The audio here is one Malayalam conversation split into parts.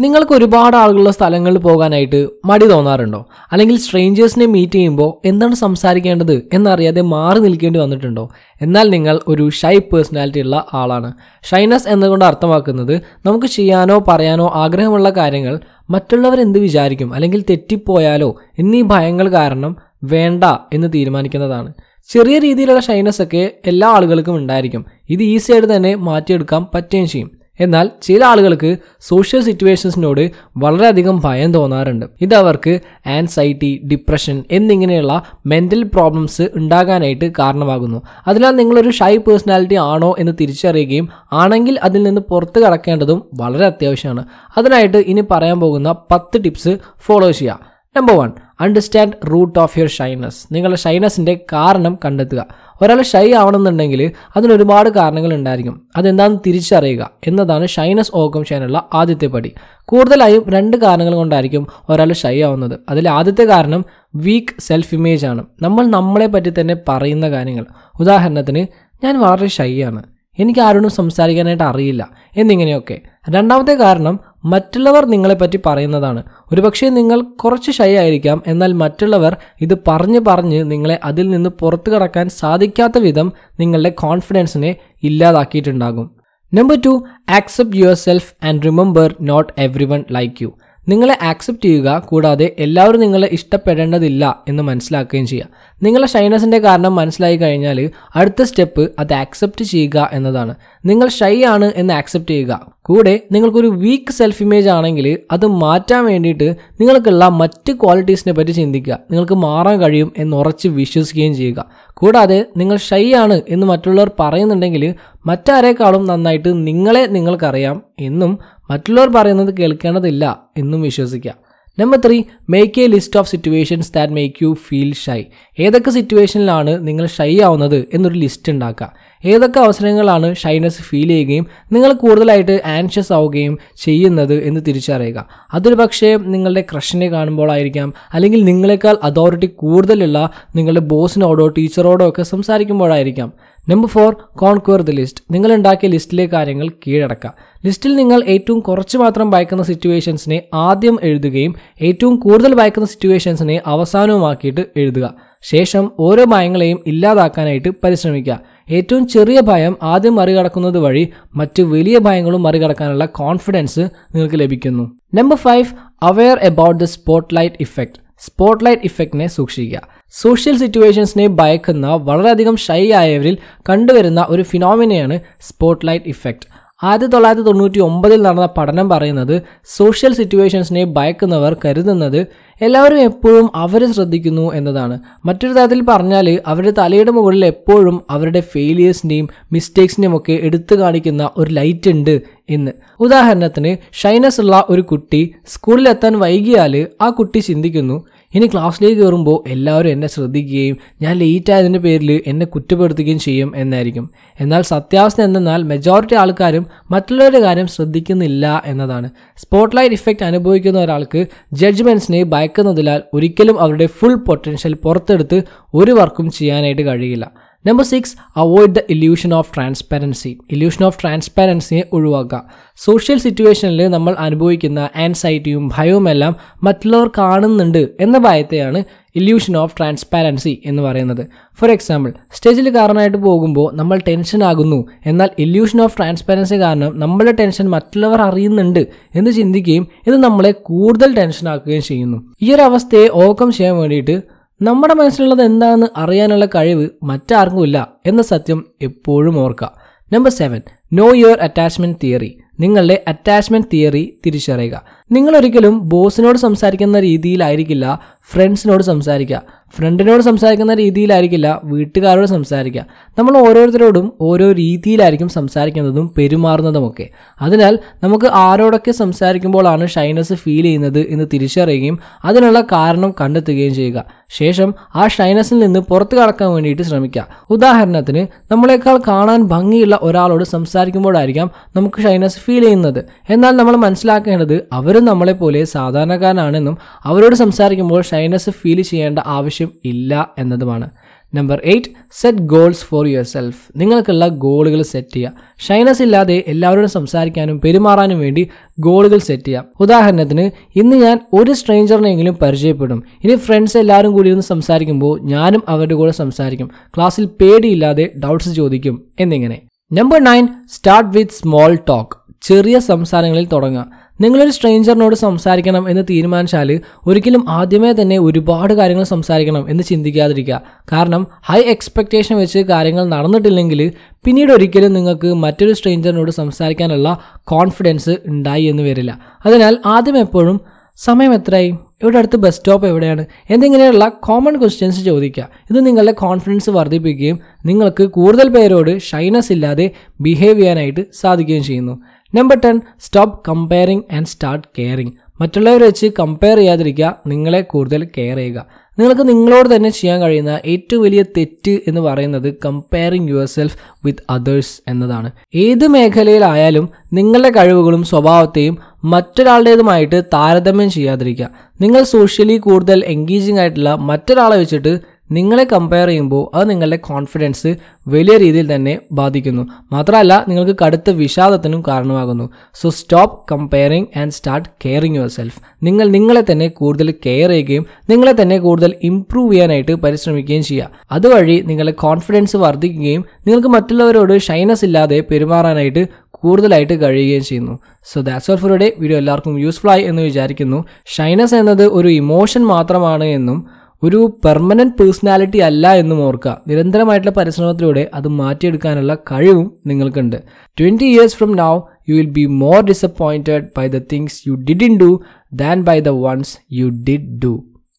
നിങ്ങൾക്ക് ഒരുപാട് ആളുകളുള്ള സ്ഥലങ്ങളിൽ പോകാനായിട്ട് മടി തോന്നാറുണ്ടോ? അല്ലെങ്കിൽ സ്ട്രേഞ്ചേഴ്സിനെ മീറ്റ് ചെയ്യുമ്പോൾ എന്താണ് സംസാരിക്കേണ്ടത് എന്നറിയാതെ മാറി നിൽക്കേണ്ടി വന്നിട്ടുണ്ടോ? എന്നാൽ നിങ്ങൾ ഒരു ഷൈ പേഴ്സണാലിറ്റി ഉള്ള ആളാണ്. ഷൈനസ് എന്നുകൊണ്ട് അർത്ഥമാക്കുന്നത് നമുക്ക് ചെയ്യാനോ പറയാനോ ആഗ്രഹമുള്ള കാര്യങ്ങൾ മറ്റുള്ളവർ എന്ത് വിചാരിക്കും അല്ലെങ്കിൽ തെറ്റിപ്പോയാലോ എന്നീ ഭയങ്ങൾ കാരണം വേണ്ട എന്ന് തീരുമാനിക്കുന്നതാണ്. ചെറിയ രീതിയിലുള്ള ഷൈനസ് ഒക്കെ എല്ലാ ആളുകൾക്കും ഉണ്ടായിരിക്കും. ഇത് ഈസി ആയിട്ട് തന്നെ മാറ്റിയെടുക്കാൻ പറ്റുകയും ചെയ്യും. എന്നാൽ ചില ആളുകൾക്ക് സോഷ്യൽ സിറ്റുവേഷൻസിനോട് വളരെയധികം ഭയം തോന്നാറുണ്ട്. ഇത് അവർക്ക് ആൻസൈറ്റി ഡിപ്രഷൻ എന്നിങ്ങനെയുള്ള മെന്റൽ പ്രോബ്ലംസ് ഉണ്ടാകാനായിട്ട് കാരണമാകുന്നു. അതിനാൽ നിങ്ങളൊരു ഷൈ പേഴ്സണാലിറ്റി ആണോ എന്ന് തിരിച്ചറിയുകയും ആണെങ്കിൽ അതിൽ നിന്ന് പുറത്ത് കടക്കേണ്ടതും വളരെ അത്യാവശ്യമാണ്. അതിനായിട്ട് ഇനി പറയാൻ പോകുന്ന പത്ത് ടിപ്സ് ഫോളോ ചെയ്യുക. Number one understand root of your shyness നിങ്ങളുടെ ഷൈനസിന്റെ കാരണം കണ്ടെത്തുക. ഒരാൾ ഷൈ ആവണമെന്നുണ്ടെങ്കിൽ അതിന് ഒരുപാട് കാരണങ്ങൾ ഉണ്ടായിരിക്കും. അതെന്താണെന്ന് തിരിച്ചറിയുക എന്നതാണ് ഷൈനസ് ഓവർകം ചെയ്യാനുള്ള ആദ്യത്തെ പടി. കൂടുതലായും രണ്ട് കാരണങ്ങൾ കൊണ്ടായിരിക്കും ഒരാൾ ഷൈ ആവുന്നത്. അതിൽ ആദ്യത്തെ കാരണം വീക്ക് സെൽഫ് ഇമേജ് ആണ്. നമ്മൾ നമ്മളെ പറ്റി തന്നെ പറയുന്ന കാര്യങ്ങൾ. ഉദാഹരണത്തിന് ഞാൻ വളരെ ഷൈ ആണ്. എനിക്ക് ആരോടും സംസാരിക്കാനായിട്ട് അറിയില്ല. എന്നിങ്ങനെയൊക്കെ. രണ്ടാമത്തെ കാരണം മറ്റുള്ളവർ നിങ്ങളെപ്പറ്റി പറയുന്നതാണ്. ഒരുപക്ഷെ നിങ്ങൾ കുറച്ച് ഷൈ ആയിരിക്കാം എന്നാൽ മറ്റുള്ളവർ ഇത് പറഞ്ഞ് പറഞ്ഞ് നിങ്ങളെ അതിൽ നിന്ന് പുറത്തു കടക്കാൻ സാധിക്കാത്ത വിധം നിങ്ങളുടെ കോൺഫിഡൻസിനെ ഇല്ലാതാക്കിയിട്ടുണ്ടാകും. Number two accept yourself and remember not everyone like you നിങ്ങളെ ആക്സെപ്റ്റ് ചെയ്യുക കൂടാതെ എല്ലാവരും നിങ്ങളെ ഇഷ്ടപ്പെടേണ്ടതില്ല എന്ന് മനസ്സിലാക്കുകയും ചെയ്യുക. നിങ്ങളെ ഷൈനസിന്റെ കാരണം മനസ്സിലായി കഴിഞ്ഞാൽ അടുത്ത സ്റ്റെപ്പ് അത് ആക്സെപ്റ്റ് ചെയ്യുക എന്നതാണ്. നിങ്ങൾ ഷൈ ആണ് എന്ന് ആക്സെപ്റ്റ് ചെയ്യുക. കൂടെ നിങ്ങൾക്കൊരു വീക്ക് സെൽഫ് ഇമേജ് ആണെങ്കിൽ അത് മാറ്റാൻ വേണ്ടിയിട്ട് നിങ്ങൾക്കുള്ള മറ്റ് ക്വാളിറ്റീസിനെ പറ്റി ചിന്തിക്കുക. നിങ്ങൾക്ക് മാറാൻ കഴിയും എന്ന് ഉറച്ച് വിശ്വസിക്കുകയും ചെയ്യുക. കൂടാതെ നിങ്ങൾ ഷൈ ആണ് എന്ന് മറ്റുള്ളവർ പറയുന്നുണ്ടെങ്കിൽ മറ്റാരേക്കാളും നന്നായിട്ട് നിങ്ങളെ നിങ്ങൾക്കറിയാം എന്നും മറ്റുള്ളവർ പറയുന്നത് കേൾക്കേണ്ടതില്ല എന്നും വിശ്വസിക്കുക. Number three make a list of situations that make you feel shy ഏതൊക്കെ സിറ്റുവേഷനിലാണ് നിങ്ങൾ ഷൈ ആവുന്നത് എന്നൊരു ലിസ്റ്റ് ഉണ്ടാക്കുക. ഏതൊക്കെ അവസരങ്ങളാണ് ഷൈനസ് ഫീൽ ചെയ്യുകയും നിങ്ങൾ കൂടുതലായിട്ട് ആൻഷ്യസ് ആവുകയും ചെയ്യുന്നത് എന്ന് തിരിച്ചറിയുക. അതൊരു പക്ഷേ നിങ്ങളുടെ ക്രഷിനെ കാണുമ്പോഴായിരിക്കാം അല്ലെങ്കിൽ നിങ്ങളെക്കാൾ അതോറിറ്റി കൂടുതലുള്ള നിങ്ങളുടെ ബോസിനോടോ ടീച്ചറോടോ ഒക്കെ സംസാരിക്കുമ്പോഴായിരിക്കാം number four conquer the list നിങ്ങൾ ഉണ്ടാക്കിയ ലിസ്റ്റിലെ കാര്യങ്ങൾ കീഴടക്കുക. ലിസ്റ്റിൽ നിങ്ങൾ ഏറ്റവും കുറച്ച് മാത്രം ഭയക്കുന്ന സിറ്റുവേഷൻസിനെ ആദ്യം എഴുതുകയും ഏറ്റവും കൂടുതൽ ഭയക്കുന്ന സിറ്റുവേഷൻസിനെ അവസാനവുമാക്കിയിട്ട് എഴുതുക. ശേഷം ഓരോ ഭയങ്ങളെയും ഇല്ലാതാക്കാനായിട്ട് പരിശ്രമിക്കുക. ഏറ്റവും ചെറിയ ഭയം ആദ്യം മറികടക്കുന്നത് വഴി മറ്റ് വലിയ ഭയങ്ങളും മറികടക്കാനുള്ള കോൺഫിഡൻസ് നിങ്ങൾക്ക് ലഭിക്കുന്നു. Number five aware about the spotlight effect spotlight ഇഫക്റ്റിനെ സൂക്ഷിക്കുക സോഷ്യൽ സിറ്റുവേഷൻസിനെ ഭയക്കുന്ന വളരെയധികം ഷൈ ആയവരിൽ കണ്ടുവരുന്ന ഒരു ഫിനോമിനയാണ് സ്പോട്ട് ലൈറ്റ് ഇഫക്റ്റ് ആയിരത്തി തൊള്ളായിരത്തി തൊണ്ണൂറ്റി ഒമ്പതിൽ നടന്ന പഠനം പറയുന്നത് സോഷ്യൽ സിറ്റുവേഷൻസിനെ ഭയക്കുന്നവർ കരുതുന്നത് എല്ലാവരും എപ്പോഴും അവരെ ശ്രദ്ധിക്കുന്നു എന്നതാണ്. മറ്റൊരു തരത്തിൽ പറഞ്ഞാൽ അവരുടെ തലയുടെ മുകളിൽ എപ്പോഴും അവരുടെ ഫെയിലിയേഴ്സിന്റെയും മിസ്റ്റേക്സിന്റെയും ഒക്കെ എടുത്തു കാണിക്കുന്ന ഒരു ലൈറ്റ് ഉണ്ട് എന്ന്. ഉദാഹരണത്തിന് ഷൈനസ് ഉള്ള ഒരു കുട്ടി സ്കൂളിലെത്താൻ വൈകിയാൽ ആ കുട്ടി ചിന്തിക്കുന്നു ഇനി ക്ലാസ്സിലേക്ക് കയറുമ്പോൾ എല്ലാവരും എന്നെ ശ്രദ്ധിക്കുകയും ഞാൻ ലേറ്റ് ആയതിന്റെ പേരിൽ എന്നെ കുറ്റപ്പെടുത്തുകയും ചെയ്യും എന്നായിരിക്കും. എന്നാൽ സത്യാവസ്ഥ എന്തെന്നാൽ മെജോറിറ്റി ആൾക്കാരും മറ്റുള്ളവരുടെ കാര്യം ശ്രദ്ധിക്കുന്നില്ല എന്നതാണ്. സ്പോട്ട്ലൈറ്റ് ഇഫക്റ്റ് അനുഭവിക്കുന്ന ഒരാൾക്ക് ജഡ്ജ്മെന്റ്സിനെ ഭയക്കുന്നതിനാൽ ഒരിക്കലും അവരുടെ ഫുൾ പൊട്ടൻഷ്യൽ പുറത്തെടുത്ത് ഒരു വർക്കും ചെയ്യാനായിട്ട് കഴിയില്ല. Number six avoid the illusion of transparency illusion of ട്രാൻസ്പെറൻസിയെ ഒഴിവാക്കുക. സോഷ്യൽ സിറ്റുവേഷനിൽ നമ്മൾ അനുഭവിക്കുന്ന ആൻസൈറ്റിയും ഭയവും എല്ലാം മറ്റുള്ളവർ കാണുന്നുണ്ട് എന്ന ഭയത്തെയാണ് ഇല്യൂഷൻ ഓഫ് ട്രാൻസ്പാരൻസി എന്ന് പറയുന്നത്. ഫോർ എക്സാമ്പിൾ സ്റ്റേജിൽ കാരണമായിട്ട് പോകുമ്പോൾ നമ്മൾ ടെൻഷൻ ആകുന്നു. എന്നാൽ ഇല്യൂഷൻ ഓഫ് ട്രാൻസ്പാരൻസി കാരണം നമ്മുടെ ടെൻഷൻ മറ്റുള്ളവർ അറിയുന്നുണ്ട് എന്ന് ചിന്തിക്കുകയും ഇത് നമ്മളെ കൂടുതൽ ടെൻഷൻ ആക്കുകയും ചെയ്യുന്നു. ഈ ഒരു അവസ്ഥയെ ഓവർകം ചെയ്യാൻ വേണ്ടിയിട്ട് നമ്മുടെ മനസ്സിലുള്ളത് എന്താണെന്ന് അറിയാനുള്ള കഴിവ് മറ്റാർക്കും ഇല്ല എന്ന സത്യം എപ്പോഴും ഓർക്കുക. Number seven know your attachment theory നിങ്ങളുടെ അറ്റാച്ച്മെന്റ് തിയറി തിരിച്ചറിയുക. നിങ്ങൾ ഒരിക്കലും ബോസിനോട് സംസാരിക്കുന്ന രീതിയിലായിരിക്കില്ല ഫ്രണ്ട്സിനോട് സംസാരിക്കുക. ഫ്രണ്ടിനോട് സംസാരിക്കുന്ന രീതിയിലായിരിക്കില്ല വീട്ടുകാരോട് സംസാരിക്കുക. നമ്മൾ ഓരോരുത്തരോടും ഓരോ രീതിയിലായിരിക്കും സംസാരിക്കുന്നതും പെരുമാറുന്നതുമൊക്കെ. അതിനാൽ നമുക്ക് ആരോടൊക്കെ സംസാരിക്കുമ്പോഴാണ് ഷൈനസ് ഫീൽ ചെയ്യുന്നത് എന്ന് തിരിച്ചറിയുകയും അതിനുള്ള കാരണം കണ്ടെത്തുകയും ചെയ്യുക. ശേഷം ആ ഷൈനസിൽ നിന്ന് പുറത്തു കടക്കാൻ വേണ്ടിയിട്ട് ശ്രമിക്കുക. ഉദാഹരണത്തിന് നമ്മളെക്കാൾ കാണാൻ ഭംഗിയുള്ള ഒരാളോട് സംസാരിക്കുമ്പോഴായിരിക്കാം നമുക്ക് ഷൈനസ് ഫീൽ ചെയ്യുന്നത്. എന്നാൽ നമ്മൾ മനസ്സിലാക്കേണ്ടത് അവരും നമ്മളെപ്പോലെ സാധാരണക്കാരനാണെന്നും അവരോട് സംസാരിക്കുമ്പോൾ ഷൈനസ് ഫീൽ ചെയ്യേണ്ട ആവശ്യം ഇല്ല എന്നതുമാണ്. Number eight set goals for yourself നിങ്ങൾക്കുള്ള ഗോളുകൾ സെറ്റ് ചെയ്യുക. ഷൈനസ് ഇല്ലാതെ എല്ലാവരോടും സംസാരിക്കാനും പെരുമാറാനും വേണ്ടി ഗോളുകൾ സെറ്റ് ചെയ്യാം ഉദാഹരണത്തിന് ഇന്ന് ഞാൻ ഒരു സ്ട്രേഞ്ചറിനെങ്കിലും പരിചയപ്പെടും. ഇനി ഫ്രണ്ട്സ് എല്ലാവരും കൂടി ഇരുന്ന് സംസാരിക്കുമ്പോൾ ഞാനും അവരുടെ കൂടെ സംസാരിക്കും. ക്ലാസ്സിൽ പേടിയില്ലാതെ ഡൗട്ട്സ് ചോദിക്കും എന്നിങ്ങനെ. Number nine start with small talk ചെറിയ സംസാരങ്ങളിൽ തുടങ്ങുക. നിങ്ങളൊരു സ്ട്രേഞ്ചറിനോട് സംസാരിക്കണം എന്ന് തീരുമാനിച്ചാൽ ഒരിക്കലും ആദ്യമേ തന്നെ ഒരുപാട് കാര്യങ്ങൾ സംസാരിക്കണം എന്ന് ചിന്തിക്കാതിരിക്കുക. കാരണം ഹൈ എക്സ്പെക്റ്റേഷൻ വെച്ച് കാര്യങ്ങൾ നടന്നിട്ടില്ലെങ്കിൽ പിന്നീട് ഒരിക്കലും നിങ്ങൾക്ക് മറ്റൊരു സ്ട്രേഞ്ചറിനോട് സംസാരിക്കാനുള്ള കോൺഫിഡൻസ് ഉണ്ടായി എന്ന് വരില്ല. അതിനാൽ ആദ്യം എപ്പോഴും സമയം എത്രയായി? ഇവിടെ അടുത്ത് ബസ് സ്റ്റോപ്പ് എവിടെയാണ്? എന്നിങ്ങനെയുള്ള കോമൺ ക്വസ്റ്റ്യൻസ് ചോദിക്കുക. ഇത് നിങ്ങളുടെ കോൺഫിഡൻസ് വർദ്ധിപ്പിക്കുകയും നിങ്ങൾക്ക് കൂടുതൽ പേരോട് ഷൈനസ് ഇല്ലാതെ ബിഹേവ് ചെയ്യാനായിട്ട് സാധിക്കുകയും ചെയ്യുന്നു. Number ten stop comparing and start caring മറ്റുള്ളവരെ വെച്ച് കമ്പയർ ചെയ്യാതിരിക്കുക നിങ്ങളെ കൂടുതൽ കെയർ ചെയ്യുക. നിങ്ങൾക്ക് നിങ്ങളോട് തന്നെ ചെയ്യാൻ കഴിയുന്ന ഏറ്റവും വലിയ തെറ്റ് എന്ന് പറയുന്നത് comparing yourself with others എന്നതാണ്. ഏത് മേഖലയിലായാലും നിങ്ങളുടെ കഴിവുകളും സ്വഭാവത്തെയും മറ്റൊരാളുടേതുമായിട്ട് താരതമ്യം ചെയ്യാതിരിക്കുക. നിങ്ങൾ സോഷ്യലി കൂടുതൽ എൻഗേജിംഗ് ആയിട്ടുള്ള മറ്റൊരാളെ വെച്ചിട്ട് നിങ്ങളെ കമ്പയർ ചെയ്യുമ്പോൾ അത് നിങ്ങളുടെ കോൺഫിഡൻസ് വലിയ രീതിയിൽ തന്നെ ബാധിക്കുന്നു. മാത്രമല്ല നിങ്ങൾക്ക് കടുത്ത വിഷാദത്തിനും കാരണമാകുന്നു. So stop comparing and start caring yourself നിങ്ങൾ നിങ്ങളെ തന്നെ കൂടുതൽ കെയർ ചെയ്യുകയും നിങ്ങളെ തന്നെ കൂടുതൽ ഇംപ്രൂവ് ചെയ്യാനായിട്ട് പരിശ്രമിക്കുകയും ചെയ്യുക. അതുവഴി നിങ്ങളുടെ കോൺഫിഡൻസ് വർദ്ധിക്കുകയും നിങ്ങൾക്ക് മറ്റുള്ളവരോട് ഷൈനസ് ഇല്ലാതെ പെരുമാറാനായിട്ട് കൂടുതലായിട്ട് കഴിയുകയും ചെയ്യുന്നു. So that's all for the video എല്ലാവർക്കും യൂസ്ഫുൾ ആയി എന്ന് വിചാരിക്കുന്നു. ഷൈനസ് എന്നത് ഒരു ഇമോഷൻ മാത്രമാണ് എന്നും ഒരു പെർമനന്റ് പേഴ്സണാലിറ്റി അല്ല എന്നും ഓർക്കുക. നിരന്തരമായിട്ടുള്ള പരിശ്രമത്തിലൂടെ അത് മാറ്റിയെടുക്കാനുള്ള കഴിവും നിങ്ങൾക്കുണ്ട്. Twenty years from now you will be more disappointed by the things you didn't do than by the ones you did do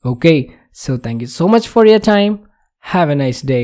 okay so thank you so much for your time have a nice day